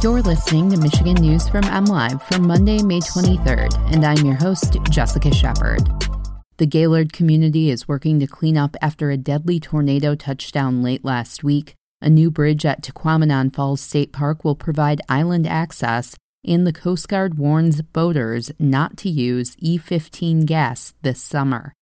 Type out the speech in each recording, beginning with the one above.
You're listening to Michigan News from MLive for Monday, May 23rd, and I'm your host, Jessica Shepard. The Gaylord community is working to clean up after a deadly tornado touched down late last week. A new bridge at Tahquamenon Falls State Park will provide island access, and the Coast Guard warns boaters not to use E15 gas this summer.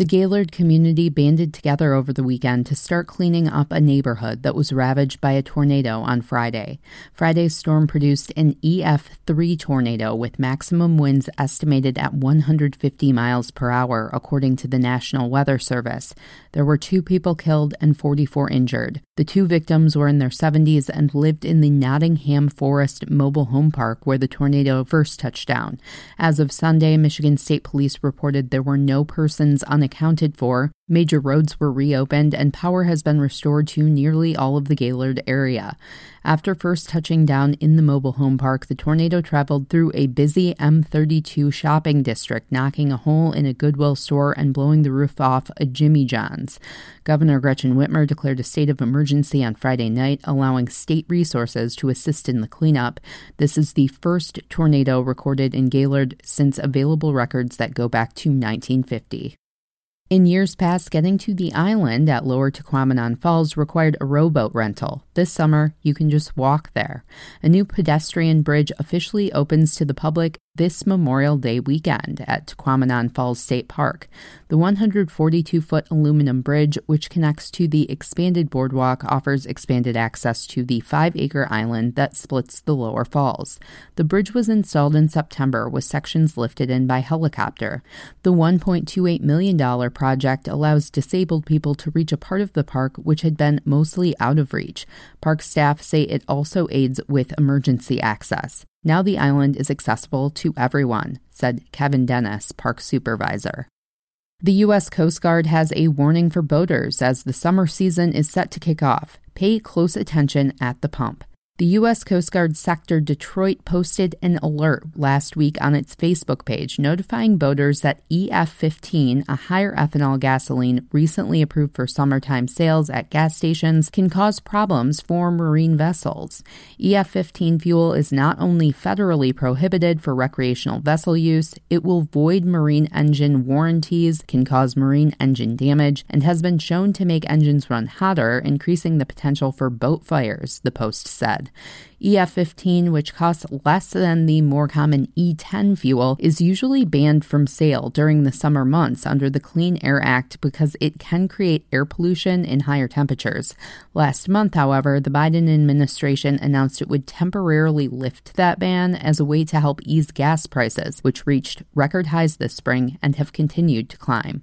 The Gaylord community banded together over the weekend to start cleaning up a neighborhood that was ravaged by a tornado on Friday. Friday's storm produced an EF3 tornado with maximum winds estimated at 150 miles per hour, according to the National Weather Service. There were two people killed and 44 injured. The two victims were in their 70s and lived in the Nottingham Forest Mobile Home Park where the tornado first touched down. As of Sunday, Michigan State Police reported there were no persons unaccounted for, major roads were reopened, and power has been restored to nearly all of the Gaylord area. After first touching down in the mobile home park, the tornado traveled through a busy M32 shopping district, knocking a hole in a Goodwill store and blowing the roof off a Jimmy John's. Governor Gretchen Whitmer declared a state of emergency on Friday night, allowing state resources to assist in the cleanup. This is the first tornado recorded in Gaylord since available records that go back to 1950. In years past, getting to the island at Lower Tahquamenon Falls required a rowboat rental. This summer, you can just walk there. A new pedestrian bridge officially opens to the public this Memorial Day weekend at Tahquamenon Falls State Park. The 142 foot aluminum bridge, which connects to the expanded boardwalk, offers expanded access to the five acre island that splits the lower falls. The bridge was installed in September with sections lifted in by helicopter. The $1.28 million project allows disabled people to reach a part of the park which had been mostly out of reach. Park staff say it also aids with emergency access. Now the island is accessible to everyone, said Kevin Dennis, park supervisor. The U.S. Coast Guard has a warning for boaters as the summer season is set to kick off. Pay close attention at the pump. The U.S. Coast Guard Sector Detroit posted an alert last week on its Facebook page notifying boaters that E15, a higher ethanol gasoline recently approved for summertime sales at gas stations, can cause problems for marine vessels. E15 fuel is not only federally prohibited for recreational vessel use, it will void marine engine warranties, can cause marine engine damage, and has been shown to make engines run hotter, increasing the potential for boat fires, the post said. E15, which costs less than the more common E10 fuel, is usually banned from sale during the summer months under the Clean Air Act because it can create air pollution in higher temperatures. Last month, however, the Biden administration announced it would temporarily lift that ban as a way to help ease gas prices, which reached record highs this spring and have continued to climb.